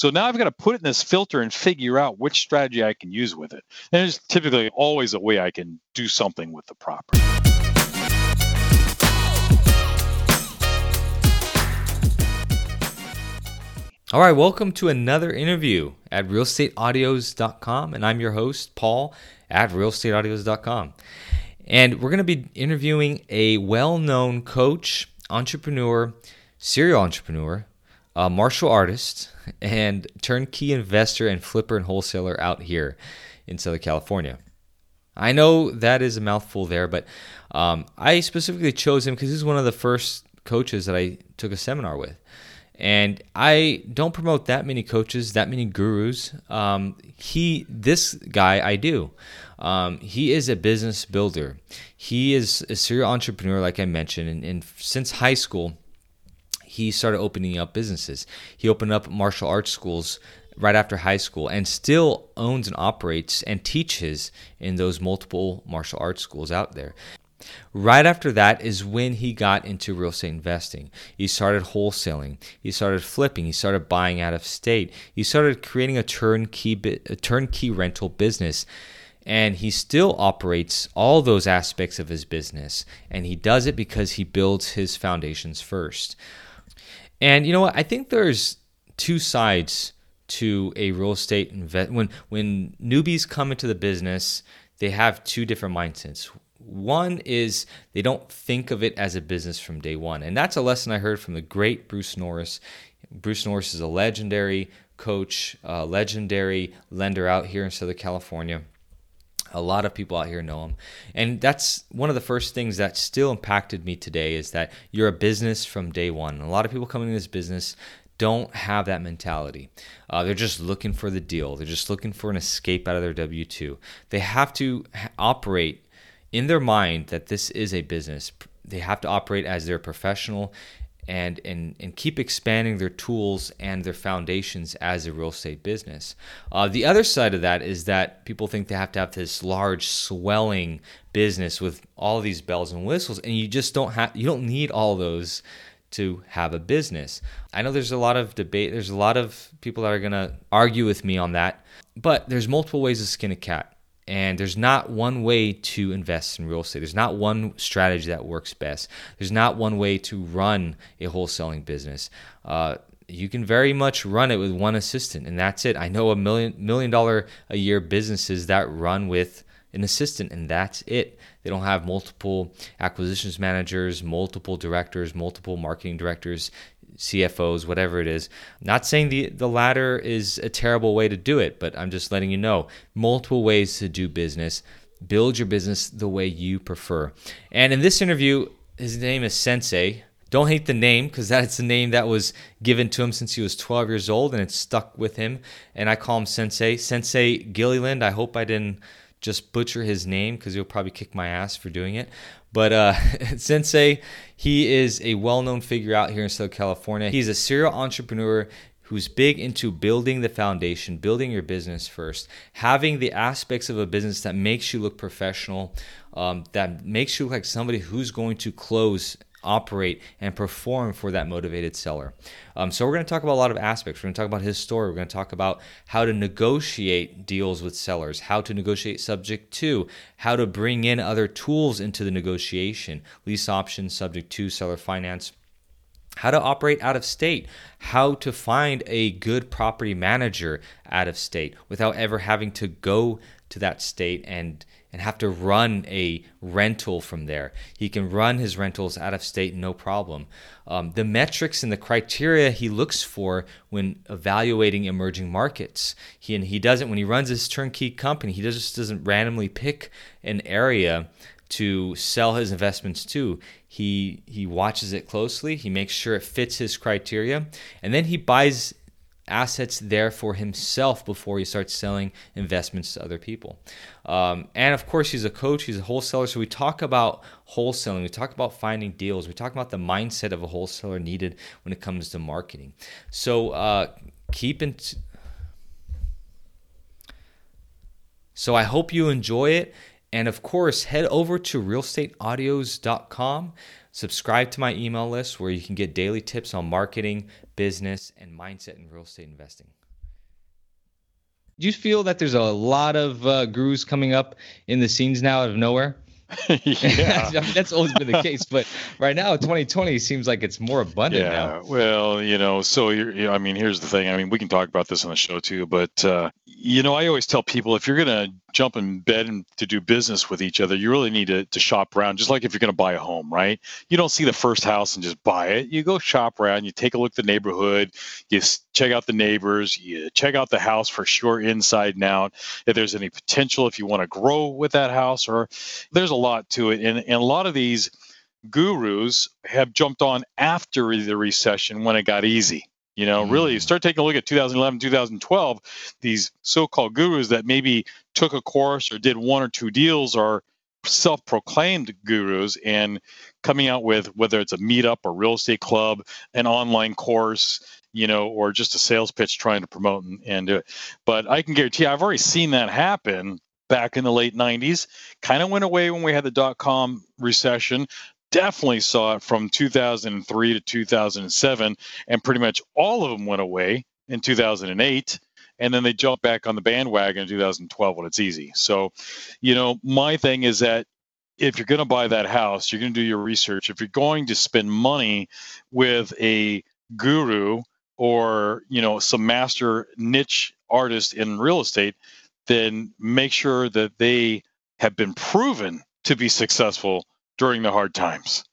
So now I've got to put it in this filter and figure out which strategy I can use with it. And there's typically always a way I can do something with the property. All right, welcome to another interview at realestateaudios.com. And I'm your host, Paul at realestateaudios.com. And we're going to be interviewing a well known coach, entrepreneur, serial entrepreneur, martial artist, and turnkey investor and flipper and wholesaler out here in Southern California. I know that is a mouthful there, but um, I specifically chose him because he's one of the first coaches that I took a seminar with. And I don't promote that many coaches, that many gurus. Um, he, this guy, I do. Um, he is a business builder. He is a serial entrepreneur, like I mentioned, and, and since high school, he started opening up businesses. He opened up martial arts schools right after high school and still owns and operates and teaches in those multiple martial arts schools out there. Right after that is when he got into real estate investing. He started wholesaling. He started flipping. He started buying out of state. He started creating a turnkey a turnkey rental business. And he still operates all those aspects of his business. And he does it because he builds his foundations first. And you know what? I think there's two sides to a real estate invest when when newbies come into the business, they have two different mindsets. One is they don't think of it as a business from day one. And that's a lesson I heard from the great Bruce Norris. Bruce Norris is a legendary coach, legendary lender out here in Southern California. A lot of people out here know him. And that's one of the first things that still impacted me today is that you're a business from day one. A lot of people coming in this business don't have that mentality. Uh, they're just looking for the deal. They're just looking for an escape out of their W 2. They have to operate in their mind that this is a business. They have to operate as their professional and, and, and keep expanding their tools and their foundations as a real estate business. Uh, the other side of that is that people think they have to have this large, swelling business with all these bells and whistles, and you just don't have, you don't need all those to have a business. I know there's a lot of debate, there's a lot of people that are to argue with me on that, but there's multiple ways to skin a cat. And there's not one way to invest in real estate. There's not one strategy that works best. There's not one way to run a wholesaling business. Uh, you can very much run it with one assistant, and that's it. I know a million million dollar a year businesses that run with an assistant, and that's it. They don't have multiple acquisitions managers, multiple directors, multiple marketing directors. CFOs, whatever it is. Not saying the, the latter is a terrible way to do it, but I'm just letting you know multiple ways to do business. Build your business the way you prefer. And in this interview, his name is Sensei. Don't hate the name because that's the name that was given to him since he was 12 years old and it stuck with him. And I call him Sensei. Sensei Gilliland. I hope I didn't just butcher his name because he'll probably kick my ass for doing it. But uh, Sensei, he is a well known figure out here in Southern California. He's a serial entrepreneur who's big into building the foundation, building your business first, having the aspects of a business that makes you look professional, um, that makes you look like somebody who's going to close operate and perform for that motivated seller. Um, so, we're going to talk about a lot of aspects. We're going to talk about his story. We're going to talk about how to negotiate deals with sellers, how to negotiate subject to, how to bring in other tools into the negotiation, lease options, subject to, seller finance. How to operate out of state, how to find a good property manager out of state without ever having to go to that state and and have to run a rental from there. He can run his rentals out of state no problem. Um, the metrics and the criteria he looks for when evaluating emerging markets. He and he doesn't when he runs his turnkey company. He just doesn't randomly pick an area to sell his investments to. He he watches it closely. He makes sure it fits his criteria, and then he buys assets there for himself before he starts selling investments to other people. Um, and of course, he's a coach, he's a wholesaler. So we talk about wholesaling, we talk about finding deals, we talk about the mindset of a wholesaler needed when it comes to marketing. So uh, keep in. T- so I hope you enjoy it. And of course, head over to realestateaudios.com. Subscribe to my email list where you can get daily tips on marketing, business, and mindset in real estate investing. Do you feel that there's a lot of uh, gurus coming up in the scenes now out of nowhere? yeah. I mean, that's always been the case, but right now, 2020 seems like it's more abundant yeah. now. Well, you know, so you're, you know, I mean, here's the thing. I mean, we can talk about this on the show too, but uh, you know, I always tell people if you're going to jump in bed and to do business with each other, you really need to, to shop around, just like if you're going to buy a home, right? You don't see the first house and just buy it. You go shop around, you take a look at the neighborhood, you check out the neighbors, you check out the house for sure inside and out. If there's any potential, if you want to grow with that house, or there's a lot to it. And, and a lot of these gurus have jumped on after the recession when it got easy you know, mm. really start taking a look at 2011, 2012, these so called gurus that maybe took a course or did one or two deals are self proclaimed gurus and coming out with whether it's a meetup or real estate club, an online course, you know, or just a sales pitch trying to promote and, and do it. But I can guarantee I've already seen that happen back in the late 90s. Kind of went away when we had the dot com recession definitely saw it from 2003 to 2007, and pretty much all of them went away in 2008. And then they jumped back on the bandwagon in 2012 when it's easy. So, you know, my thing is that if you're going to buy that house, you're going to do your research. If you're going to spend money with a guru or, you know, some master niche artist in real estate, then make sure that they have been proven to be successful during the hard times.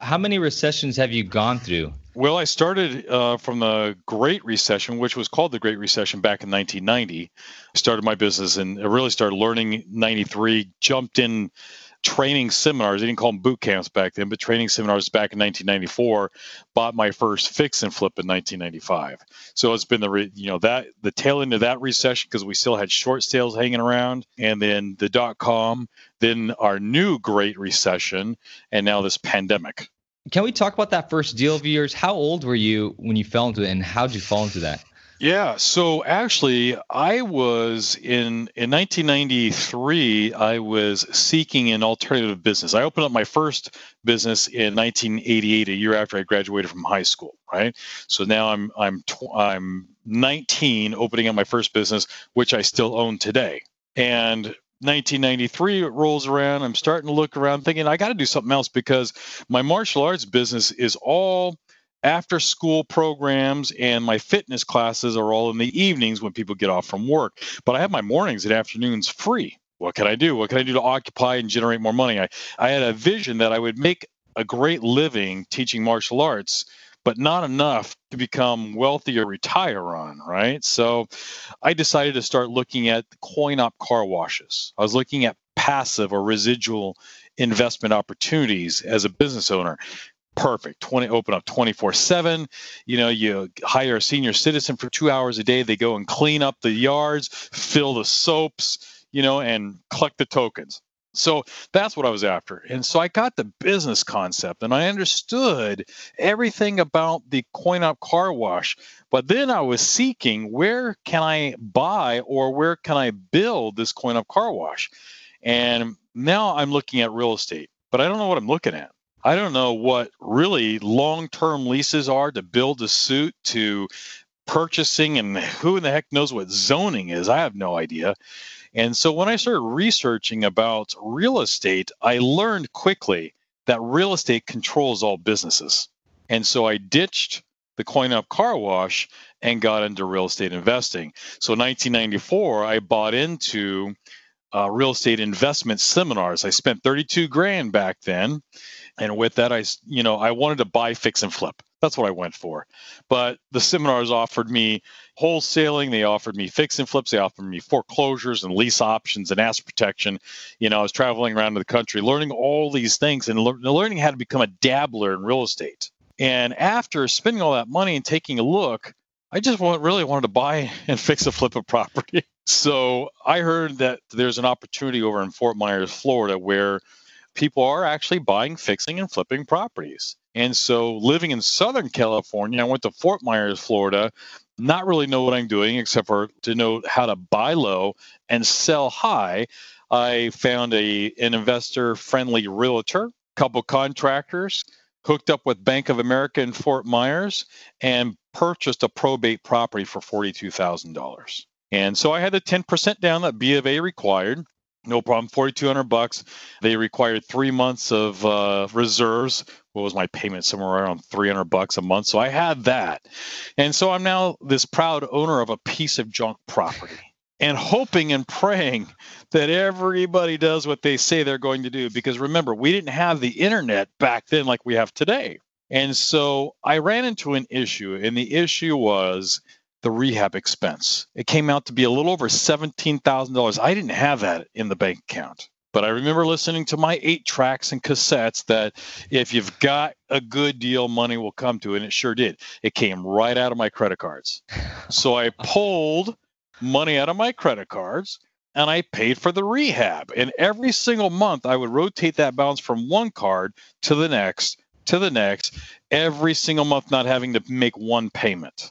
How many recessions have you gone through? Well, I started uh, from the Great Recession, which was called the Great Recession back in 1990. I started my business and I really started learning 93, jumped in training seminars. They didn't call them boot camps back then, but training seminars back in 1994. Bought my first fix and flip in 1995. So it's been the re, you know that the tail end of that recession because we still had short sales hanging around, and then the dot com, then our new Great Recession, and now this pandemic. Can we talk about that first deal of yours? How old were you when you fell into it, and how did you fall into that? Yeah, so actually, I was in in 1993. I was seeking an alternative business. I opened up my first business in 1988, a year after I graduated from high school. Right. So now I'm I'm tw- I'm 19, opening up my first business, which I still own today. And 1993 rolls around. I'm starting to look around, thinking I got to do something else because my martial arts business is all after school programs and my fitness classes are all in the evenings when people get off from work. But I have my mornings and afternoons free. What can I do? What can I do to occupy and generate more money? I, I had a vision that I would make a great living teaching martial arts, but not enough to become wealthy or retire on, right? So I decided to start looking at coin op car washes. I was looking at passive or residual investment opportunities as a business owner perfect. 20 open up 24 7 you know you hire a senior citizen for two hours a day. They go and clean up the yards fill the soaps you know and collect the tokens. So that's what i was after. And so i got the business concept and i understood everything about the coin op car wash. But then i was seeking where can i buy or where can i build this coin op car wash? And now i'm looking at real estate but i don't know what i'm looking at I don't know what really long term leases are to build a suit to purchasing and who in the heck knows what zoning is. I have no idea. And so when I started researching about real estate, I learned quickly that real estate controls all businesses. And so I ditched the coin op car wash and got into real estate investing. So in 1994, I bought into uh, real estate investment seminars. I spent 32 grand back then and with that, I, you know, I wanted to buy, fix, and flip. That's what I went for. But the seminars offered me wholesaling. They offered me fix and flips. They offered me foreclosures and lease options and asset protection. You know, I was traveling around the country learning all these things and le- learning how to become a dabbler in real estate. And after spending all that money and taking a look, I just want, really wanted to buy and fix a flip a property. So I heard that there's an opportunity over in Fort Myers, Florida, where people are actually buying, fixing, and flipping properties. And so, living in Southern California, I went to Fort Myers, Florida, not really know what I'm doing except for to know how to buy low and sell high. I found a an investor friendly realtor, couple contractors, hooked up with Bank of America in Fort Myers, and purchased a probate property for forty two thousand dollars. And so I had the 10% down that B of A required. No problem, 4,200 bucks. They required three months of uh, reserves. What was my payment? Somewhere around 300 bucks a month. So I had that. And so I'm now this proud owner of a piece of junk property and hoping and praying that everybody does what they say they're going to do. Because remember, we didn't have the internet back then like we have today. And so I ran into an issue, and the issue was the rehab expense. It came out to be a little over $17,000. I didn't have that in the bank account. But I remember listening to my eight tracks and cassettes that if you've got a good deal, money will come to it. And it sure did. It came right out of my credit cards. So I pulled money out of my credit cards and I paid for the rehab. And every single month, I would rotate that balance from one card to the next, to the next, every single month, not having to make one payment.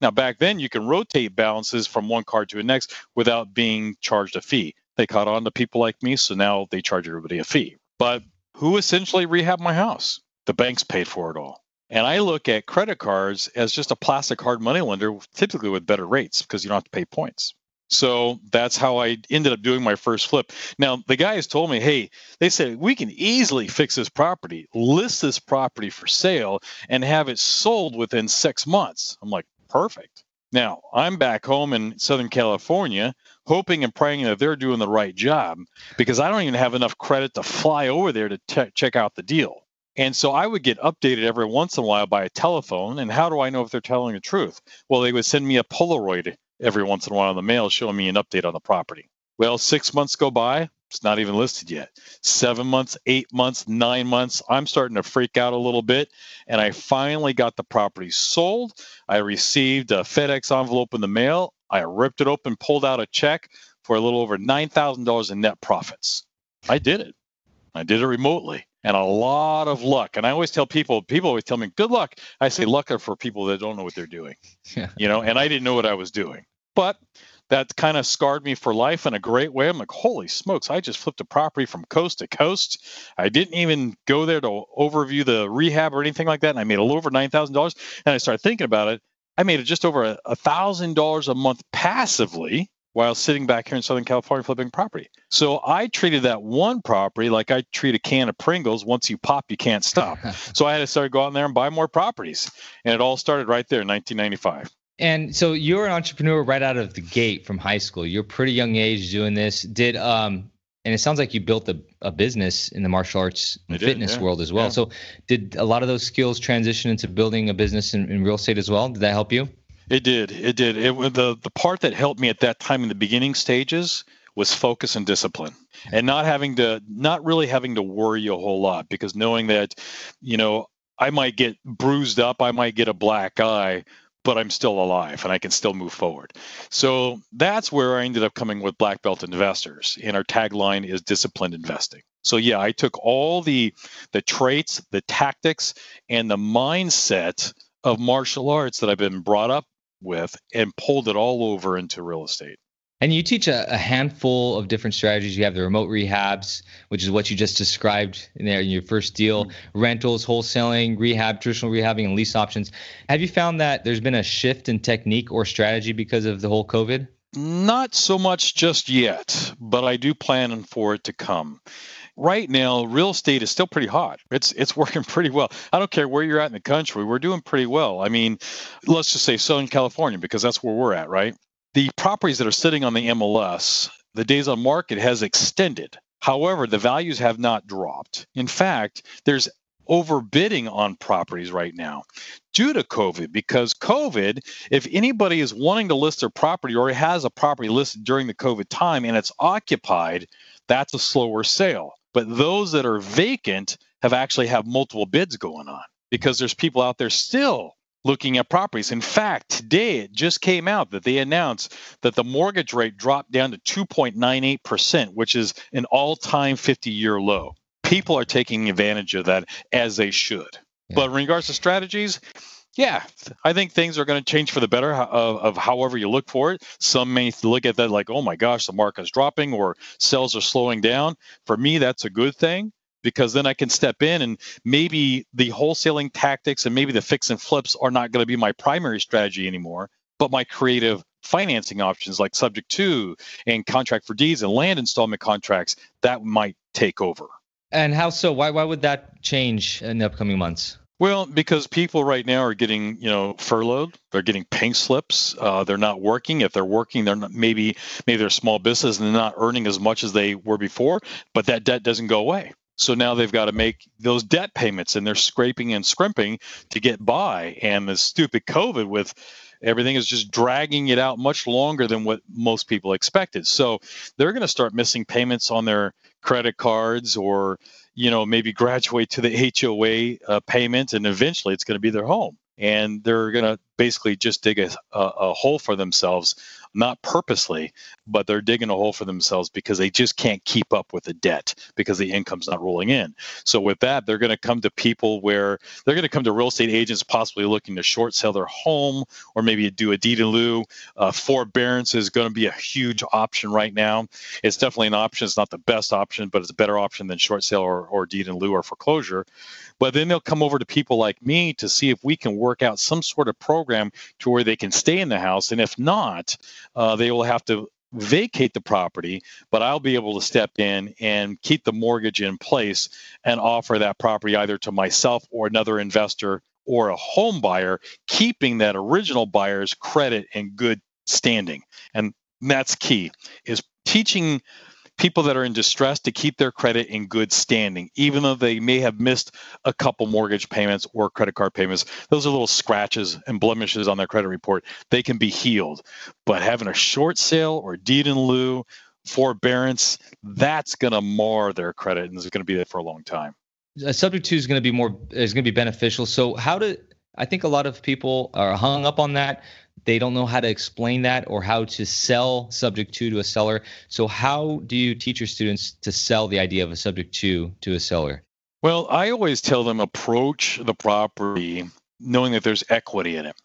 Now, back then, you can rotate balances from one card to the next without being charged a fee. They caught on to people like me, so now they charge everybody a fee. But who essentially rehabbed my house? The banks paid for it all. And I look at credit cards as just a plastic hard money lender, typically with better rates because you don't have to pay points. So that's how I ended up doing my first flip. Now, the guys told me, hey, they said, we can easily fix this property, list this property for sale, and have it sold within six months. I'm like, perfect. Now, I'm back home in Southern California, hoping and praying that they're doing the right job because I don't even have enough credit to fly over there to te- check out the deal. And so I would get updated every once in a while by a telephone. And how do I know if they're telling the truth? Well, they would send me a Polaroid every once in a while in the mail showing me an update on the property. Well, six months go by, it's not even listed yet. Seven months, eight months, nine months. I'm starting to freak out a little bit. And I finally got the property sold. I received a FedEx envelope in the mail. I ripped it open, pulled out a check for a little over $9,000 in net profits. I did it. I did it remotely and a lot of luck. And I always tell people, people always tell me, good luck. I say luck are for people that don't know what they're doing, yeah. you know, and I didn't know what I was doing. But that kind of scarred me for life in a great way. I'm like, holy smokes, I just flipped a property from coast to coast. I didn't even go there to overview the rehab or anything like that. And I made a little over $9,000. And I started thinking about it. I made it just over a thousand dollars a month passively while sitting back here in Southern California flipping property. So I treated that one property like I treat a can of Pringles. Once you pop, you can't stop. so I had to start going there and buy more properties. And it all started right there in 1995. And so you're an entrepreneur right out of the gate from high school. You're pretty young age doing this. Did um and it sounds like you built a, a business in the martial arts and fitness yeah. world as well. Yeah. So did a lot of those skills transition into building a business in, in real estate as well? Did that help you? It did. It did. It the the part that helped me at that time in the beginning stages was focus and discipline and not having to not really having to worry a whole lot because knowing that you know I might get bruised up, I might get a black eye, but I'm still alive and I can still move forward. So that's where I ended up coming with Black Belt Investors. And our tagline is disciplined investing. So yeah, I took all the the traits, the tactics, and the mindset of martial arts that I've been brought up with and pulled it all over into real estate. And you teach a, a, handful of different strategies. You have the remote rehabs, which is what you just described in there in your first deal, mm-hmm. rentals, wholesaling, rehab, traditional rehabbing, and lease options. Have you found that there's been a shift in technique or strategy because of the whole COVID? Not so much just yet, but I do plan for it to come right now real estate is still pretty hot. It's it's working pretty well. I don't care where you're at in the country, we're doing pretty well. I mean, let's just say Southern California because that's where we're at, right? The properties that are sitting on the MLS, the days on market has extended. However, the values have not dropped. In fact, there's overbidding on properties right now due to COVID because COVID, if anybody is wanting to list their property or has a property listed during the COVID time and it's occupied, that's a slower sale. But those that are vacant have actually have multiple bids going on because there's people out there still looking at properties. In fact, today it just came out that they announced that the mortgage rate dropped down to 2.98%, which is an all-time 50-year low. People are taking advantage of that as they should. Yeah. But in regards to strategies, yeah, I think things are going to change for the better of, of, however you look for it. Some may look at that like, oh my gosh, the market's dropping or sales are slowing down. For me, that's a good thing because then I can step in and maybe the wholesaling tactics and maybe the fix and flips are not going to be my primary strategy anymore, but my creative financing options like subject to and contract for deeds and land installment contracts that might take over. And how so? Why why would that change in the upcoming months? Well, because people right now are getting, you know, furloughed. They're getting pink slips. Uh, they're not working. If they're working, they're not, maybe maybe they're a small business and they're not earning as much as they were before. But that debt doesn't go away. So now they've got to make those debt payments, and they're scraping and scrimping to get by. And the stupid COVID with everything is just dragging it out much longer than what most people expected. So they're going to start missing payments on their credit cards or you know maybe graduate to the HOA uh, payment and eventually it's going to be their home and they're going to basically just dig a, a, a, hole for themselves not purposely but they're digging a hole for themselves because they just can't keep up with the debt because the income's not rolling in. So with that they're going to come to people where they're going to come to real estate agents possibly looking to short sell their home or maybe do a deed in lieu. Uh, forbearance is going to be a huge option right now. It's definitely an option. It's not the best option but it's a better option than short sale or, or deed in lieu or foreclosure. But then they'll come over to people like me to see if we can work out some sort of program to where they can stay in the house. And if not, uh, they will have to vacate the property, but I'll be able to step in and keep the mortgage in place and offer that property either to myself or another investor or a home buyer, keeping that original buyer's credit in good standing. And that's key is teaching people that are in distress to keep their credit in good standing, even though they may have missed a couple mortgage payments or credit card payments. Those are little scratches and blemishes on their credit report. They can be healed. But having a short sale or deed in lieu, forbearance, that's going to mar their credit and is going to be there for a long time. Subject to is going to be more is going to be beneficial. So how do I think a lot of people are hung up on that they don't know how to explain that or how to sell subject two to a seller. So how do you teach your students to sell the idea of a subject to to a seller? Well, I always tell them approach the property knowing that there's equity in it.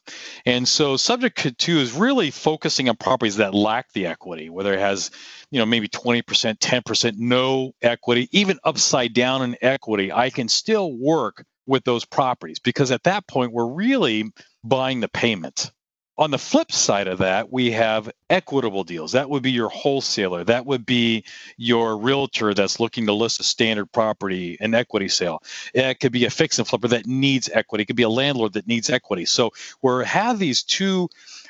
And so subject to is really focusing on properties that lack the equity, whether it has, you know, maybe 20%, 10%, no equity, even upside down in equity, I can still work with those properties because at that point we're really buying the payment on the flip side of that, we have equitable deals. That would be your wholesaler. That would be your realtor that's looking to list a standard property, an equity sale. It could be a fix and flipper that needs equity. It could be a landlord that needs equity. So we have these two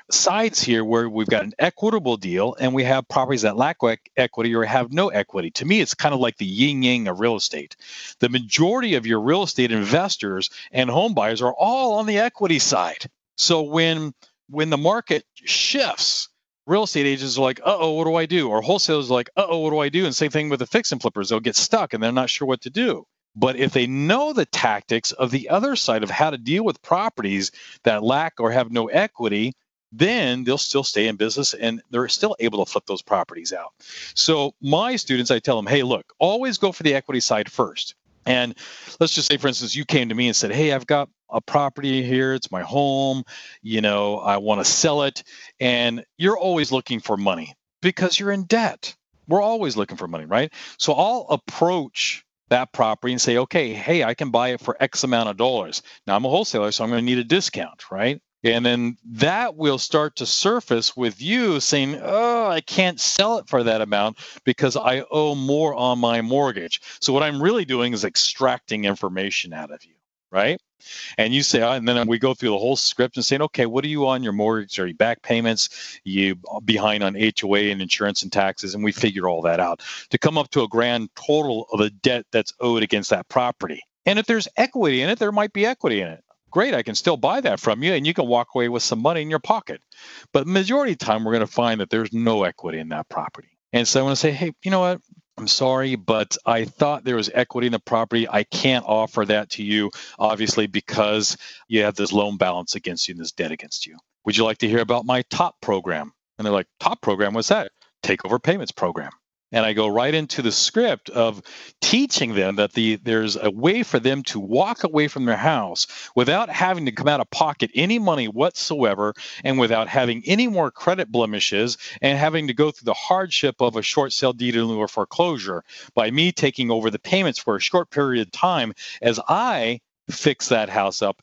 sides here where we've got an equitable deal and we have properties that lack equity or have no equity. To me, it's kind of like the yin yang of real estate. The majority of your real estate investors and home buyers are all on the equity side. So when when the market shifts, real estate agents are like, uh oh, what do I do? Or wholesalers are like, uh oh, what do I do? And same thing with the fix and flippers. They'll get stuck and they're not sure what to do. But if they know the tactics of the other side of how to deal with properties that lack or have no equity, then they'll still stay in business and they're still able to flip those properties out. So, my students, I tell them, hey, look, always go for the equity side first. And let's just say, for instance, you came to me and said, Hey, I've got a property here. It's my home. You know, I want to sell it. And you're always looking for money because you're in debt. We're always looking for money, right? So I'll approach that property and say, okay, hey, I can buy it for X amount of dollars. Now I'm a wholesaler, so I'm going to need a discount, right? And then that will start to surface with you saying, Oh, I can't sell it for that amount because I owe more on my mortgage. So, what I'm really doing is extracting information out of you, right? And you say, ah, and then we go through the whole script and saying, okay, what are you on your mortgage? Are you back payments? You behind on HOA and insurance and taxes? And we figure all that out to come up to a grand total of a debt that's owed against that property. And if there's equity in it, there might be equity in it great, I can still buy that from you and you can walk away with some money in your pocket. But majority of the time, we're going to find that there's no equity in that property. And so I want to say, hey, you know what? I'm sorry, but I thought there was equity in the property. I can't offer that to you, obviously, because you have this loan balance against you and this debt against you. Would you like to hear about my top program? And they're like, top program? What's that? Takeover payments program and I go right into the script of teaching them that the there's a way for them to walk away from their house without having to come out of pocket any money whatsoever and without having any more credit blemishes and having to go through the hardship of a short sale deed in lieu or foreclosure by me taking over the payments for a short period of time as I fix that house up.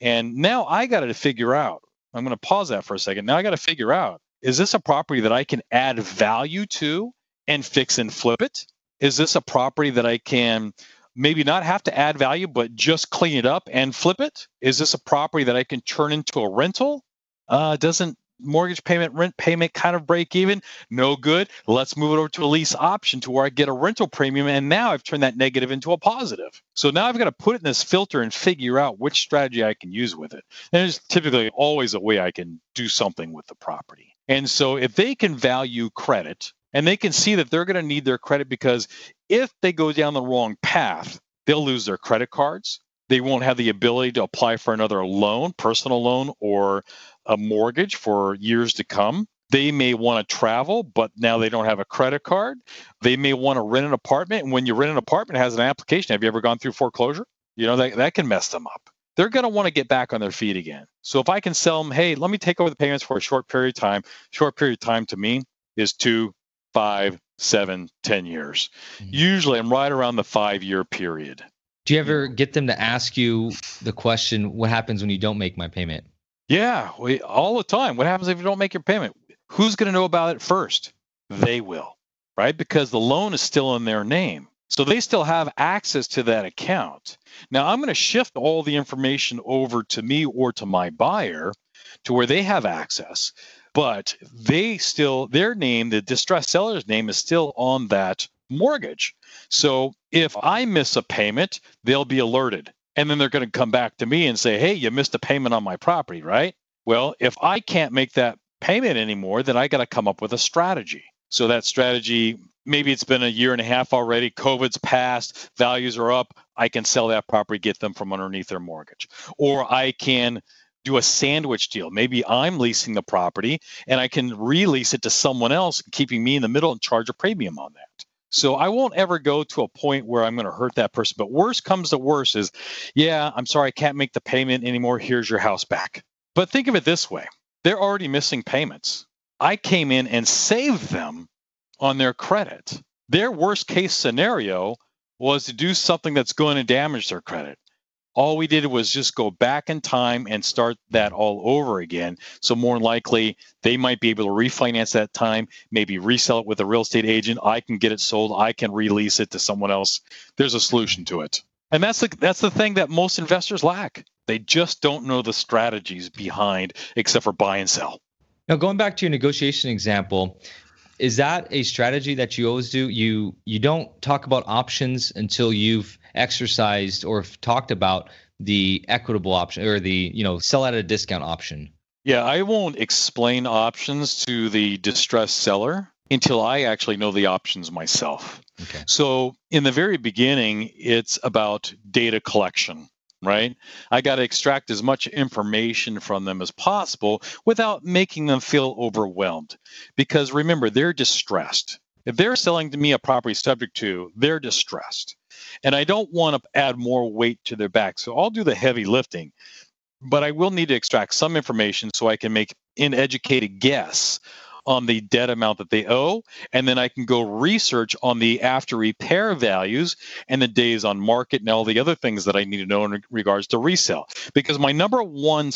And now I got to figure out, I'm going to pause that for a second. Now I got to figure out is this a property that I can add value to and fix and flip it? Is this a property that I can maybe not have to add value, but just clean it up and flip it? Is this a property that I can turn into a rental? Uh, doesn't mortgage payment, rent payment kind of break even? No good. Let's move it over to a lease option to where I get a rental premium. And now I've turned that negative into a positive. So now I've got to put it in this filter and figure out which strategy I can use with it. And there's typically always a way I can do something with the property. And so if they can value credit and they can see that they're going to need their credit because if they go down the wrong path, they'll lose their credit cards. They won't have the ability to apply for another loan, personal loan, or a mortgage for years to come. They may want to travel, but now they don't have a credit card. They may want to rent an apartment. And when you rent an apartment, it has an application. Have you ever gone through foreclosure? You know, that, that can mess them up. They're going to want to get back on their feet again. So if I can sell them, hey, let me take over the payments for a short period of time. Short period of time to me is two, five, seven, ten years. Mm-hmm. Usually I'm right around the five year period. Do you ever get them to ask you the question, what happens when you don't make my payment? Yeah, we, all the time. What happens if you don't make your payment? Who's going to know about it first? They will, right? Because the loan is still in their name. So they still have access to that account. Now, I'm going to shift all the information over to me or to my buyer to where they have access, but they still, their name, the distressed seller's name is still on that mortgage. So if I miss a payment, they'll be alerted. And then they're going to come back to me and say, hey, you missed a payment on my property, right? Well, if I can't make that payment anymore, then I got to come up with a strategy. So that strategy, maybe it's been a year and a half already, COVID's passed, values are up. I can sell that property, get them from underneath their mortgage. Or I can do a sandwich deal. Maybe I'm leasing the property and I can release it to someone else, keeping me in the middle and charge a premium on that. So I won't ever go to a point where I'm going to hurt that person. But worst comes to worst is, yeah, I'm sorry, I can't make the payment anymore. Here's your house back. But think of it this way they're already missing payments. I came in and saved them on their credit. Their worst case scenario was to do something that's going to damage their credit all we did was just go back in time and start that all over again. So more likely they might be able to refinance that time, maybe resell it with a real estate agent. I can get it sold. I can release it to someone else. There's a solution to it. And that's the that's the thing that most investors lack. They just don't know the strategies behind except for buy and sell. Now going back to your negotiation example, is that a strategy that you always do? You you don't talk about options until you've exercised or talked about the equitable option or the you know sell at a discount option. Yeah i won't explain options to the distressed seller until i actually know the options myself. Okay. so in the very beginning it's about data collection right? I got to extract as much information from them as possible without making them feel overwhelmed. Because remember they're distressed if they're selling to me a property subject to they're distressed and I don't want to add more weight to their back. So I'll do the heavy lifting, but I will need to extract some information so I can make an educated guess on the debt amount that they owe. And then I can go research on the after repair values and the days on market and all the other things that I need to know in regards to resale. Because my number one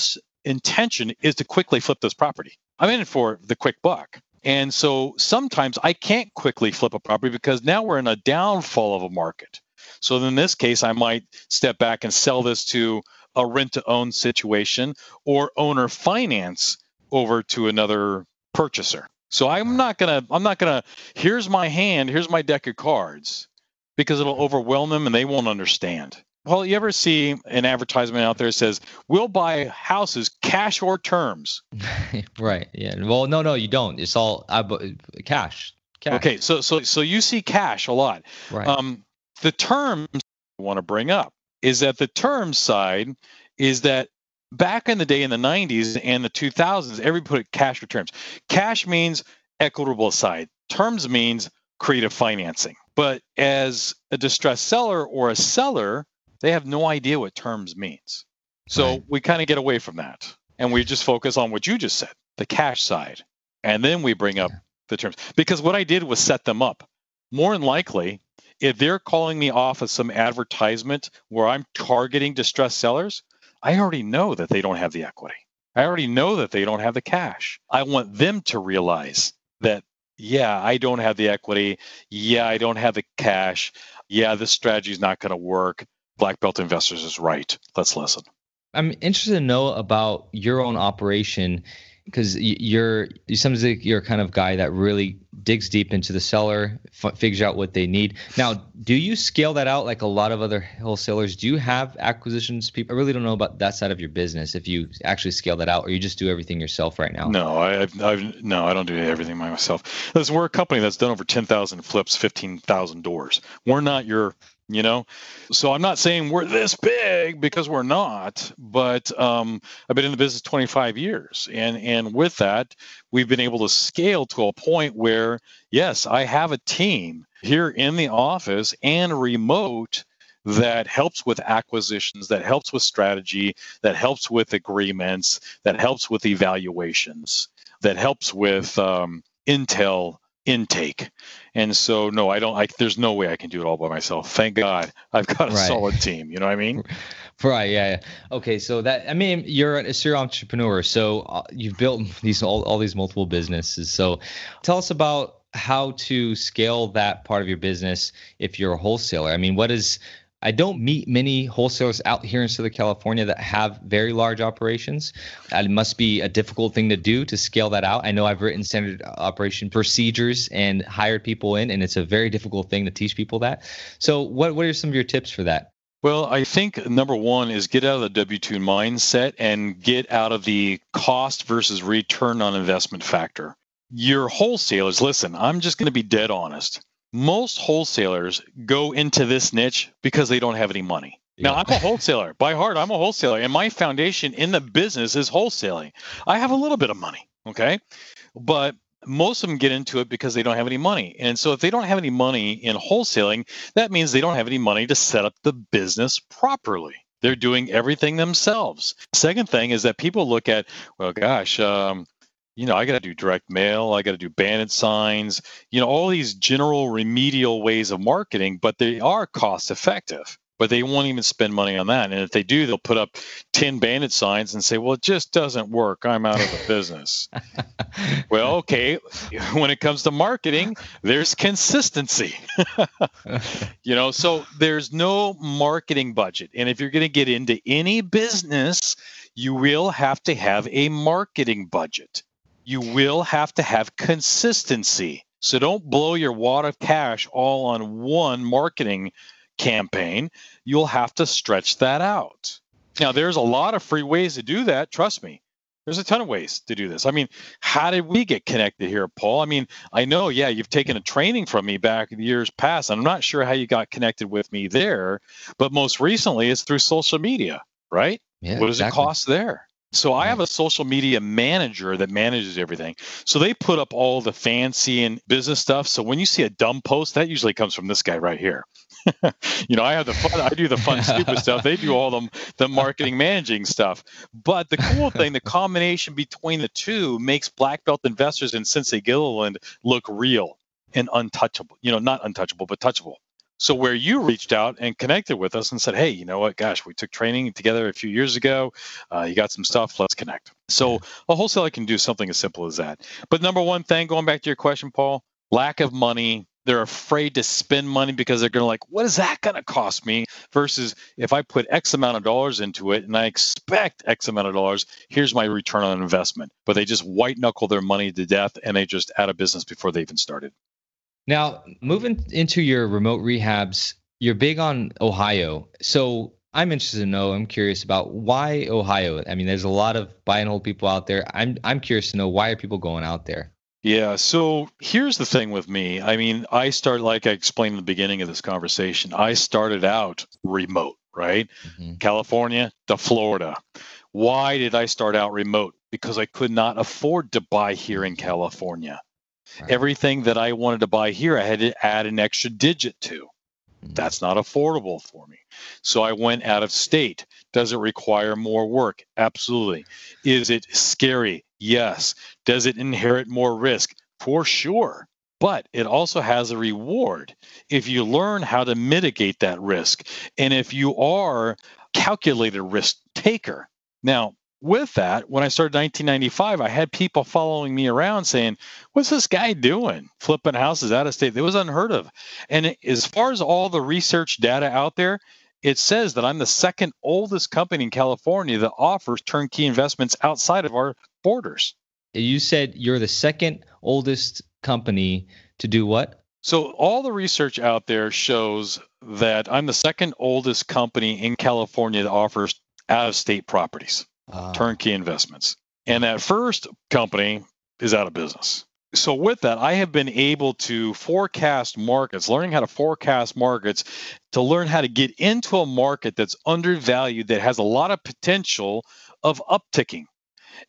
intention is to quickly flip this property. I'm in for the quick buck. And so sometimes I can't quickly flip a property because now we're in a downfall of a market. So in this case, I might step back and sell this to a rent to own situation or owner finance over to another purchaser. So I'm not gonna I'm not gonna here's my hand, here's my deck of cards because it'll overwhelm them and they won't understand. Well, you ever see an advertisement out there that says, "We'll buy houses cash or terms"? right. Yeah. Well, no, no, you don't. It's all uh, cash. Cash. Okay. So, so, so you see cash a lot. Right. Um, the terms I want to bring up is that the terms side is that back in the day in the 90s and the 2000s, everybody put cash returns. Cash means equitable side. Terms means creative financing. But as a distressed seller or a seller, they have no idea what terms means. So right. we kind of get away from that and we just focus on what you just said, the cash side. And then we bring up the terms. Because what I did was set them up. More than likely, if they're calling me off of some advertisement where I'm targeting distressed sellers, I already know that they don't have the equity. I already know that they don't have the cash. I want them to realize that, yeah, I don't have the equity. Yeah, I don't have the cash. Yeah, this strategy is not going to work. Black Belt Investors is right. Let's listen. I'm interested to know about your own operation because you're you sometimes you're kind of guy that really digs deep into the seller, f- figures out what they need. Now, do you scale that out like a lot of other wholesalers? Do you have acquisitions people? I really don't know about that side of your business. If you actually scale that out, or you just do everything yourself right now? No, I, I've, I've no, I don't do everything by myself. Listen, we're a company that's done over ten thousand flips, fifteen thousand doors. We're not your you know? So i'm not saying we're this big because we're not but um, i've been in the business 25 years. And and with that we've been able to scale to a point where yes i have a team here in the office and remote that helps with acquisitions that helps with strategy that helps with agreements that helps with evaluations that helps with um, intel intake. And so, no, I don't. I, there's no way I can do it all by myself. Thank God, I've got a right. solid team. You know what I mean? Right. Yeah, yeah. Okay. So that I mean, you're a serial entrepreneur. So uh, you've built these all, all these multiple businesses. So tell us about how to scale that part of your business if you're a wholesaler. I mean, what is I don't meet many wholesalers out here in Southern California that have very large operations. It must be a difficult thing to do to scale that out. I know I've written standard operation procedures and hired people in, and it's a very difficult thing to teach people that. So, what, what are some of your tips for that? Well, I think number one is get out of the W 2 mindset and get out of the cost versus return on investment factor. Your wholesalers, listen, I'm just going to be dead honest most wholesalers go into this niche because they don't have any money. Now, I'm a wholesaler. By heart, I'm a wholesaler, and my foundation in the business is wholesaling. I have a little bit of money, okay? But most of them get into it because they don't have any money. And so if they don't have any money in wholesaling, that means they don't have any money to set up the business properly. They're doing everything themselves. Second thing is that people look at, well, gosh, um, you know, I got to do direct mail, I got to do bandit signs, you know, all these general remedial ways of marketing, but they are cost effective. But they won't even spend money on that. And if they do, they'll put up 10 bandit signs and say, well, it just doesn't work. I'm out of the business. well, okay. When it comes to marketing, there's consistency. you know, so there's no marketing budget. And if you're going to get into any business, you will have to have a marketing budget you will have to have consistency. So don't blow your wad of cash all on one marketing campaign. You'll have to stretch that out. Now, there's a lot of free ways to do that. Trust me. There's a ton of ways to do this. I mean, how did we get connected here, Paul? I mean, I know, yeah, you've taken a training from me back in years past. I'm not sure how you got connected with me there, but most recently it's through social media, right? Yeah, what does exactly. it cost there? So I have mm-hmm. a social media manager that manages everything. So they put up all the fancy and business stuff. So when you see a dumb post, that usually comes from this guy right here. you know, I have the fun, I do the fun, stupid stuff. They do all the, the marketing managing stuff. But the cool thing, the combination between the two makes black belt investors in Sensei Gilliland look real and untouchable. You know, not untouchable, but touchable. So where you reached out and connected with us and said, "Hey, you know what? Gosh, we took training together a few years ago. Uh, you got some stuff. Let's connect." So a wholesaler can do something as simple as that. But number one thing, going back to your question, Paul, lack of money. They're afraid to spend money because they're going to like, what is that going to cost me? Versus if I put X amount of dollars into it and I expect X amount of dollars, here's my return on investment. But they just white knuckle their money to death and they just out of business before they even started. Now, moving into your remote rehabs, you're big on Ohio. So I'm interested to know, I'm curious about why Ohio? I mean, there's a lot of buy and hold people out there. I'm I'm curious to know why are people going out there? Yeah, so here's the thing with me. I mean, I start like I explained in the beginning of this conversation. I started out remote, right? Mm-hmm. California to Florida. Why did I start out remote? Because I could not afford to buy here in California. Right. Everything that I wanted to buy here, I had to add an extra digit to. Mm-hmm. That's not affordable for me. So I went out of state. Does it require more work? Absolutely. Is it scary? Yes. Does it inherit more risk? For sure. But it also has a reward if you learn how to mitigate that risk and if you are calculated risk taker. Now, with that, when I started 1995, I had people following me around saying, What's this guy doing? Flipping houses out of state. It was unheard of. And as far as all the research data out there, it says that I'm the second oldest company in California that offers turnkey investments outside of our borders. You said you're the second oldest company to do what? So, all the research out there shows that I'm the second oldest company in California that offers out of state properties, uh. turnkey investments. And that first company is out of business. So, with that, I have been able to forecast markets, learning how to forecast markets to learn how to get into a market that's undervalued, that has a lot of potential of upticking.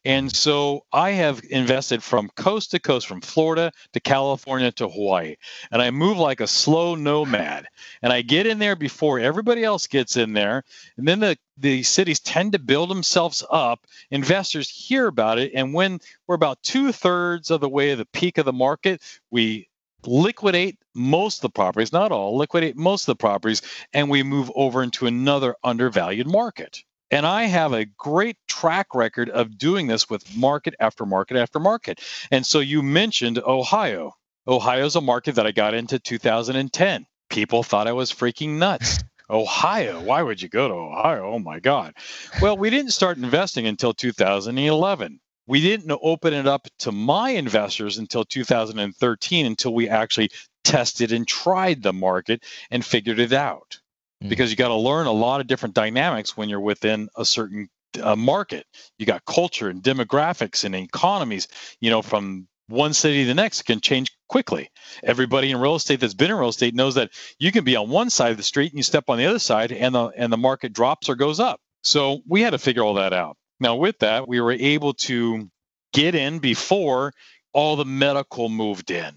And so I have invested from coast to coast, from Florida to California to Hawaii. And I move like a slow nomad. And I get in there before everybody else gets in there. And then the, the cities tend to build themselves up. Investors hear about it. And when we're about two thirds of the way of the peak of the market, we liquidate most of the properties, not all, liquidate most of the properties, and we move over into another undervalued market. And I have a great track record of doing this with market after market after market. And so you mentioned Ohio. Ohio's a market that I got into 2010. People thought I was freaking nuts. Ohio, why would you go to Ohio? Oh my God. Well, we didn't start investing until 2011. We didn't open it up to my investors until 2013, until we actually tested and tried the market and figured it out. Mm. because you got to learn a lot of different dynamics when you're within a certain uh, market. You got culture and demographics and economies, you know, from one city to the next can change quickly. Everybody in real estate that's been in real estate knows that you can be on one side of the street and you step on the other side and the and the market drops or goes up. So we had to figure all that out. Now with that, we were able to get in before all the medical moved in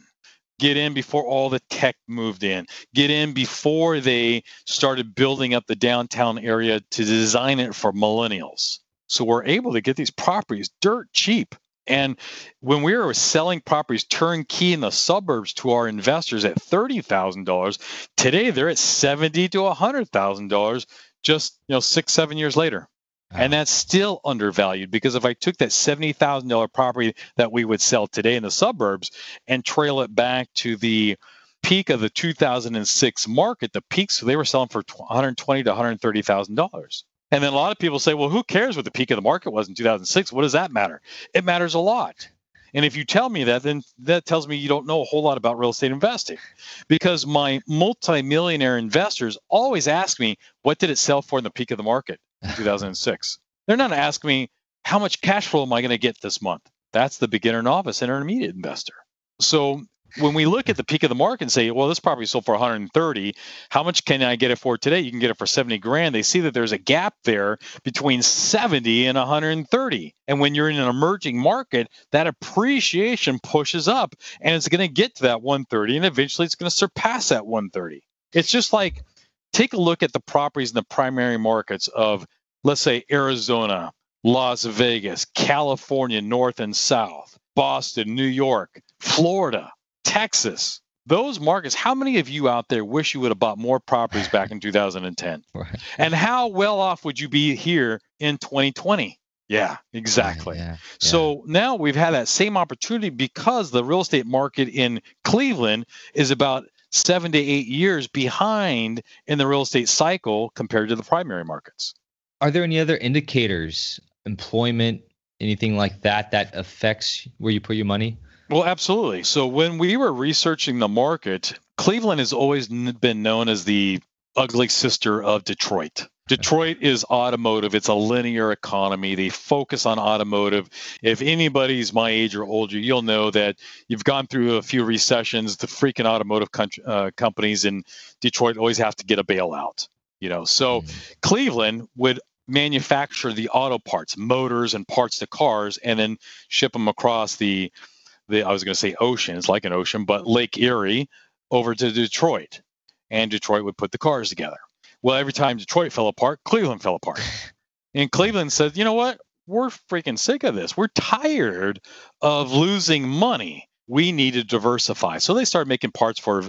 get in before all the tech moved in, get in before they started building up the downtown area to design it for millennials. So we're able to get these properties dirt cheap. And when we were selling properties turnkey in the suburbs to our investors at $30,000, today they're at 70 to $100,000 just, you know, 6 7 years later. And that's still undervalued because if I took that $70,000 property that we would sell today in the suburbs and trail it back to the peak of the 2006 market, the peaks so they were selling for 120 to 130 thousand dollars. And then a lot of people say, well, who cares what the peak of the market was in 2006? What does that matter? It matters a lot. And if you tell me that, then that tells me you don't know a whole lot about real estate investing. Because my multimillionaire investors always ask me, what did it sell for in the peak of the market? 2006. They're not asking me how much cash flow am I going to get this month. That's the beginner, novice, intermediate investor. So when we look at the peak of the market and say, well, this property sold for 130, how much can I get it for today? You can get it for 70 grand. They see that there's a gap there between 70 and 130. And when you're in an emerging market, that appreciation pushes up and it's going to get to that 130 and eventually it's going to surpass that 130. It's just like take a look at the properties in the primary markets of, let's say, Arizona, Las Vegas, California, North and South, Boston, New York, Florida, Texas. Those markets, how many of you out there wish you would have bought more properties back in 2010? Right. And how well off would you be here in 2020? Yeah, exactly. Yeah, yeah. So now we've had that same opportunity because the real estate market in Cleveland is about seven to eight years behind in the real estate cycle compared to the primary markets. Are there any other indicators, employment, anything like that, that affects where you put your money? Well, absolutely. So when we were researching the market, Cleveland has always been known as the ugly sister of Detroit. Detroit is automotive. It's a linear economy. They focus on automotive. If anybody's my age or older, you'll know that you've gone through a few recessions. The freaking automotive uh, companies in Detroit always have to get a bailout. You know, so mm. Cleveland would manufacture the auto parts, motors and parts to cars, and then ship them across the the I was going to say ocean. It's like an ocean, but Lake Erie over to Detroit, and Detroit would put the cars together. Well, every time Detroit fell apart, Cleveland fell apart. And Cleveland said, you know what? We're freaking sick of this. We're tired of losing money we need to diversify. So they started making parts for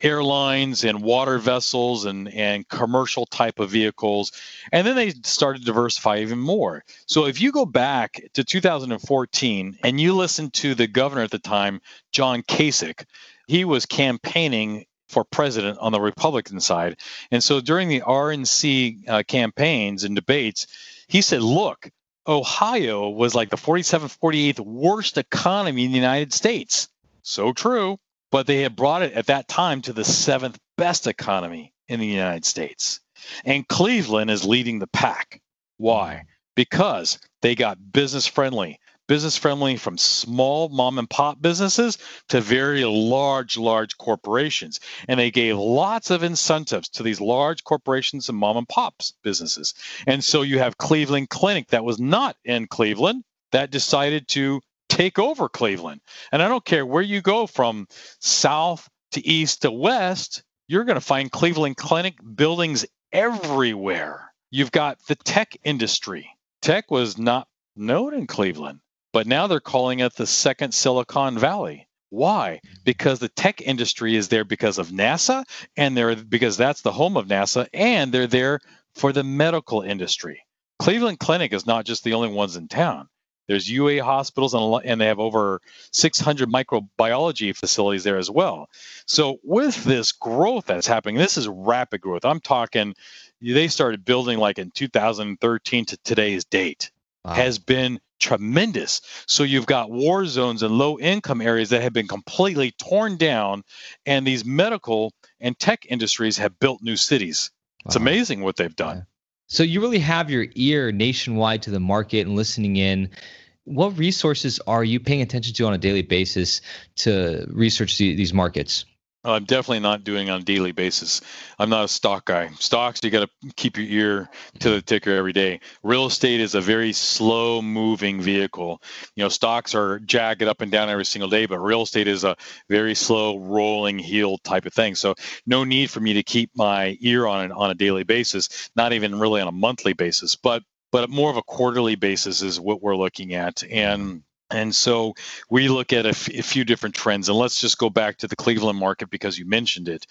airlines and water vessels and, and commercial type of vehicles. And then they started to diversify even more. So if you go back to 2014 and you listen to the governor at the time, John Kasich, he was campaigning for president on the Republican side. And so during the RNC uh, campaigns and debates, he said, look, Ohio was like the 47th, 48th worst economy in the United States. So true. But they had brought it at that time to the seventh best economy in the United States. And Cleveland is leading the pack. Why? Because they got business friendly business friendly from small mom and pop businesses to very large, large corporations. And they gave lots of incentives to these large corporations and mom and pops businesses. And so you have Cleveland Clinic that was not in Cleveland that decided to take over Cleveland. And I don't care where you go from south to east to west, you're going to find Cleveland Clinic buildings everywhere. You've got the tech industry. Tech was not known in Cleveland. But now they're calling it the second Silicon Valley. Why? Mm-hmm. Because the tech industry is there because of NASA, and they're because that's the home of NASA, and they're there for the medical industry. Cleveland Clinic is not just the only ones in town. There's UA hospitals, and, and they have over 600 microbiology facilities there as well. So, with this growth that's happening, this is rapid growth. I'm talking, they started building like in 2013 to today's date, wow. has been tremendous. So you've got war zones and low income areas that have been completely torn down, and these medical and tech industries have built new cities. It's wow. amazing what they've done. So you really have your ear nationwide to the market and listening in. What resources are you paying attention to on a daily basis to research the, these markets? Oh, I'm definitely not doing on a daily basis. I'm not a stock guy. Stocks, you got to keep your ear to the ticker every day. Real estate is a very slow moving vehicle. You know, stocks are jagged up and down every single day, but real estate is a very slow rolling heel type of thing. So no need for me to keep my ear on it on a daily basis, not even really on a monthly basis, but but more of a quarterly basis is what we're looking at. And and so we look at a, f- a few different trends. And let's just go back to the Cleveland market because you mentioned it.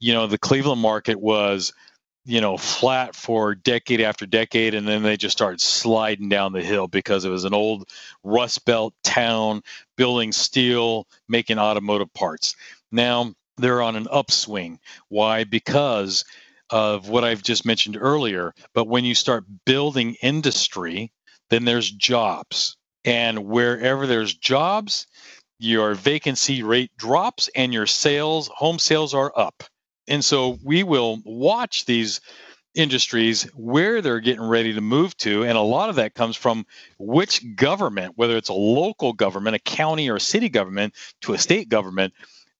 You know, the Cleveland market was, you know, flat for decade after decade. And then they just started sliding down the hill because it was an old Rust Belt town building steel, making automotive parts. Now they're on an upswing. Why? Because of what I've just mentioned earlier. But when you start building industry, then there's jobs and wherever there's jobs, your vacancy rate drops and your sales, home sales are up. And so we will watch these industries where they're getting ready to move to. And a lot of that comes from which government, whether it's a local government, a county or a city government, to a state government,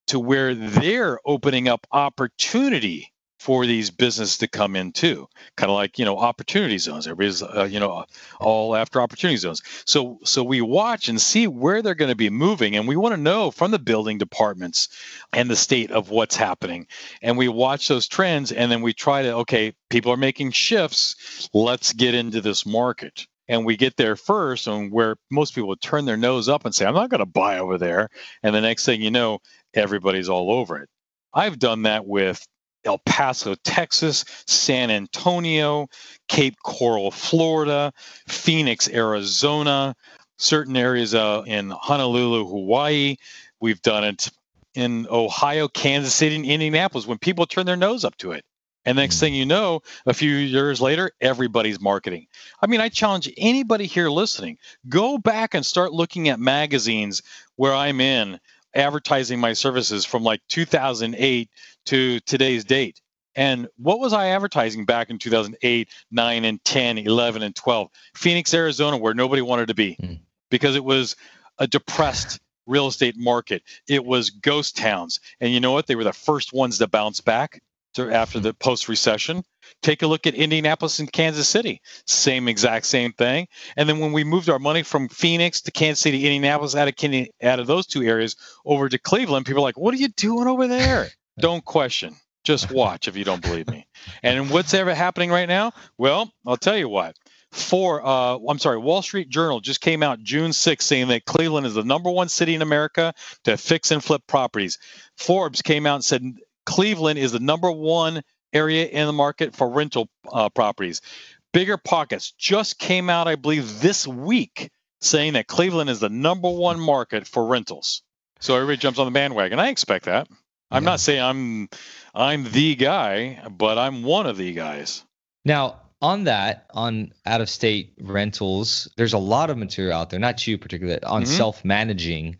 to where they're opening up opportunity for these businesses to come in too kind of like you know opportunity zones. Everybody's uh, you know all after opportunity zones. So so we watch and see where they're going to be moving and we want to know from the building departments and the state of what's happening. And we watch those trends and then we try to okay people are making shifts. Let's get into this market. And we get there first and where most people would turn their nose up and say i'm not going to buy over there. And the next thing you know everybody's all over it. I've done that with El Paso, Texas, San Antonio, Cape Coral, Florida, Phoenix, Arizona, certain areas uh, in Honolulu, Hawaii. We've done it in Ohio, Kansas City, and Indianapolis when people turn their nose up to it. And next thing you know, a few years later, everybody's marketing. I mean, I challenge anybody here listening go back and start looking at magazines where I'm in advertising my services from like 2008 to today's date. And what was I advertising back in 2008, 9, and 10, 11, and 12? Phoenix, Arizona, where nobody wanted to be mm. because it was a depressed real estate market. It was ghost towns. And you know what? They were the first ones to bounce back after the post recession. Take a look at Indianapolis and Kansas City. Same exact same thing. And then when we moved our money from Phoenix to Kansas City, Indianapolis, out of, out of those two areas over to Cleveland, people are like, what are you doing over there? Don't question. Just watch if you don't believe me. And what's ever happening right now? Well, I'll tell you what. for uh, I'm sorry, Wall Street Journal just came out June 6th saying that Cleveland is the number one city in America to fix and flip properties. Forbes came out and said Cleveland is the number one area in the market for rental uh, properties. Bigger Pockets just came out, I believe, this week saying that Cleveland is the number one market for rentals. So everybody jumps on the bandwagon. I expect that. I'm yeah. not saying I'm I'm the guy, but I'm one of the guys. Now, on that, on out of state rentals, there's a lot of material out there, not you particularly, on mm-hmm. self managing.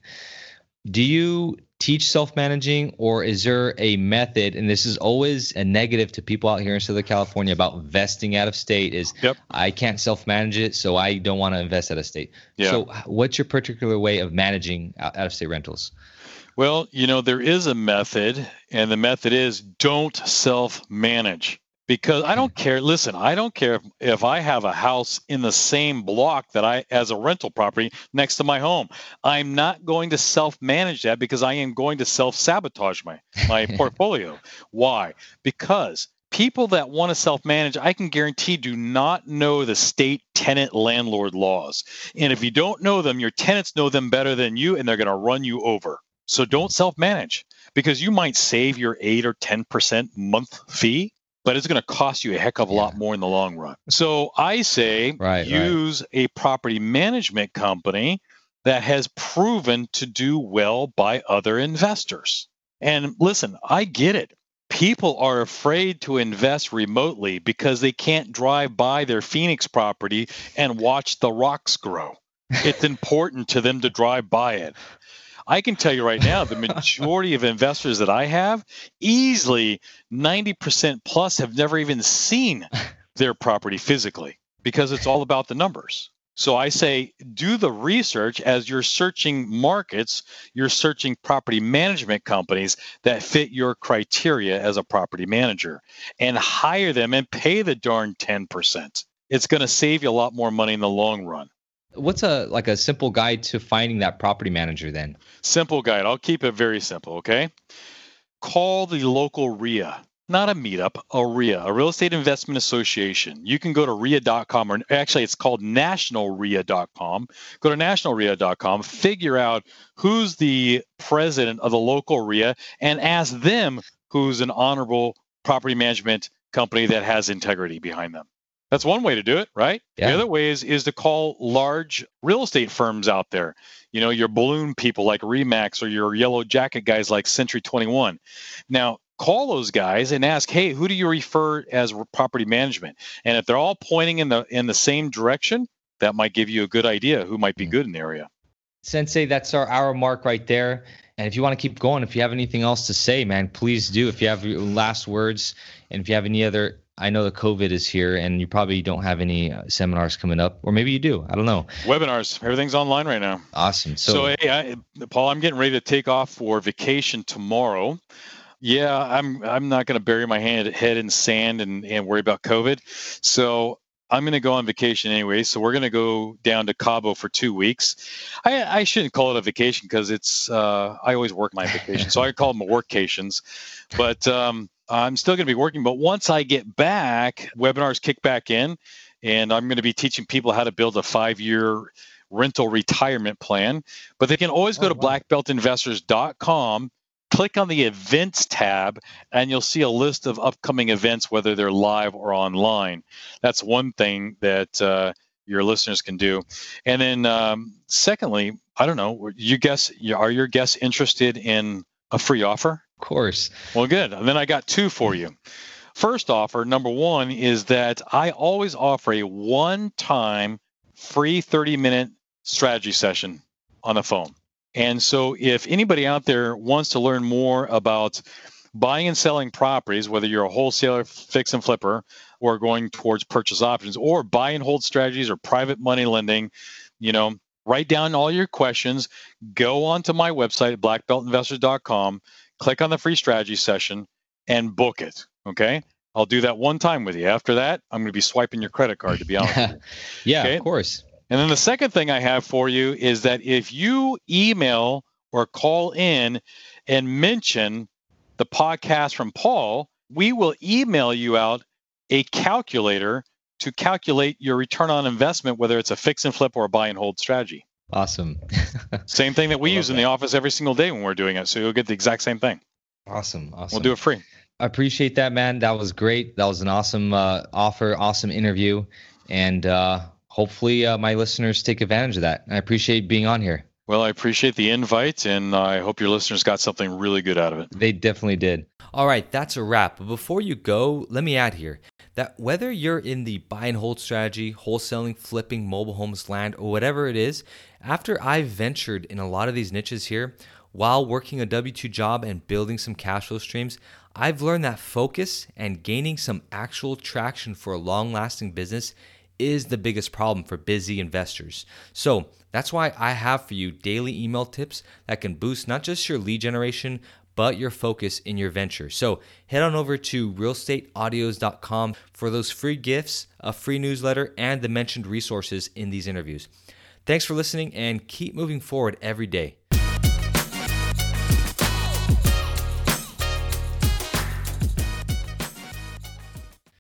Do you teach self managing, or is there a method? And this is always a negative to people out here in Southern California about vesting out of state. Is yep. I can't self manage it, so I don't want to invest out of state. Yeah. So, what's your particular way of managing out of state rentals? Well, you know, there is a method, and the method is don't self manage because I don't care. Listen, I don't care if, if, I have a house in the same block that I as a rental property next to my home. I'm not going to self-manage that because I am going to self-sabotage my my portfolio. Why? Because people that want to self-manage, I can guarantee do not know the state tenant landlord laws. And if you don't know them, your tenants know them better than you and they're going to run you over. So don't self-manage because you might save your 8 or 10% month fee but it's going to cost you a heck of a yeah. lot more in the long run. So I say right, use right. a property management company that has proven to do well by other investors. And listen, I get it. People are afraid to invest remotely because they can't drive by their Phoenix property and watch the rocks grow. It's important to them to drive by it. I can tell you right now, the majority of investors that I have, easily 90% plus, have never even seen their property physically because it's all about the numbers. So I say do the research as you're searching markets, you're searching property management companies that fit your criteria as a property manager and hire them and pay the darn 10%. It's going to save you a lot more money in the long run what's a like a simple guide to finding that property manager then? Simple guide. I'll keep it very simple, okay? Call the local RIA, not a meetup, a RIA, a real estate investment association. You can go to RIA.com or actually it's called nationalria.com. Go to nationalria.com, figure out who's the president of the local RIA and ask them who's an honorable property management company that has integrity behind them. That's one way to do it, right? Yeah. The other way is, is to call large real estate firms out there. You know, your balloon people like Remax or your yellow jacket guys like Century 21. Now, call those guys and ask, "Hey, who do you refer as property management?" And if they're all pointing in the in the same direction, that might give you a good idea who might be mm. good in the area. Sensei, that's our hour mark right there. And if you want to keep going, if you have anything else to say, man, please do. If you have last words, and if you have any other I know the COVID is here, and you probably don't have any uh, seminars coming up, or maybe you do. I don't know. Webinars, everything's online right now. Awesome. So, so hey, I, Paul, I'm getting ready to take off for vacation tomorrow. Yeah, I'm. I'm not going to bury my hand, head in sand and and worry about COVID. So I'm going to go on vacation anyway. So we're going to go down to Cabo for two weeks. I, I shouldn't call it a vacation because it's. Uh, I always work my vacation, so I call them workations. But um, I'm still going to be working, but once I get back, webinars kick back in, and I'm going to be teaching people how to build a five year rental retirement plan. But they can always go oh, to wow. blackbeltinvestors.com, click on the events tab, and you'll see a list of upcoming events, whether they're live or online. That's one thing that uh, your listeners can do. And then, um, secondly, I don't know, you guess, are your guests interested in a free offer? Of course. Well, good. And then I got two for you. First offer, number one, is that I always offer a one time free 30 minute strategy session on the phone. And so if anybody out there wants to learn more about buying and selling properties, whether you're a wholesaler, fix and flipper, or going towards purchase options, or buy and hold strategies or private money lending, you know, write down all your questions, go onto my website blackbeltinvestors.com click on the free strategy session and book it. Okay. I'll do that one time with you. After that, I'm going to be swiping your credit card to be honest. yeah, okay? of course. And then the second thing I have for you is that if you email or call in and mention the podcast from Paul, we will email you out a calculator to calculate your return on investment, whether it's a fix and flip or a buy and hold strategy. Awesome. same thing that we use in that. the office every single day when we're doing it. So you'll get the exact same thing. Awesome. Awesome. We'll do it free. I appreciate that, man. That was great. That was an awesome uh, offer, awesome interview. And uh, hopefully uh, my listeners take advantage of that. I appreciate being on here. Well, I appreciate the invite, and I hope your listeners got something really good out of it. They definitely did. All right, that's a wrap. But before you go, let me add here that whether you're in the buy and hold strategy, wholesaling, flipping, mobile homes, land, or whatever it is, after I've ventured in a lot of these niches here, while working a W 2 job and building some cash flow streams, I've learned that focus and gaining some actual traction for a long lasting business is the biggest problem for busy investors. So that's why I have for you daily email tips that can boost not just your lead generation, but your focus in your venture. So head on over to realestateaudios.com for those free gifts, a free newsletter, and the mentioned resources in these interviews. Thanks for listening and keep moving forward every day.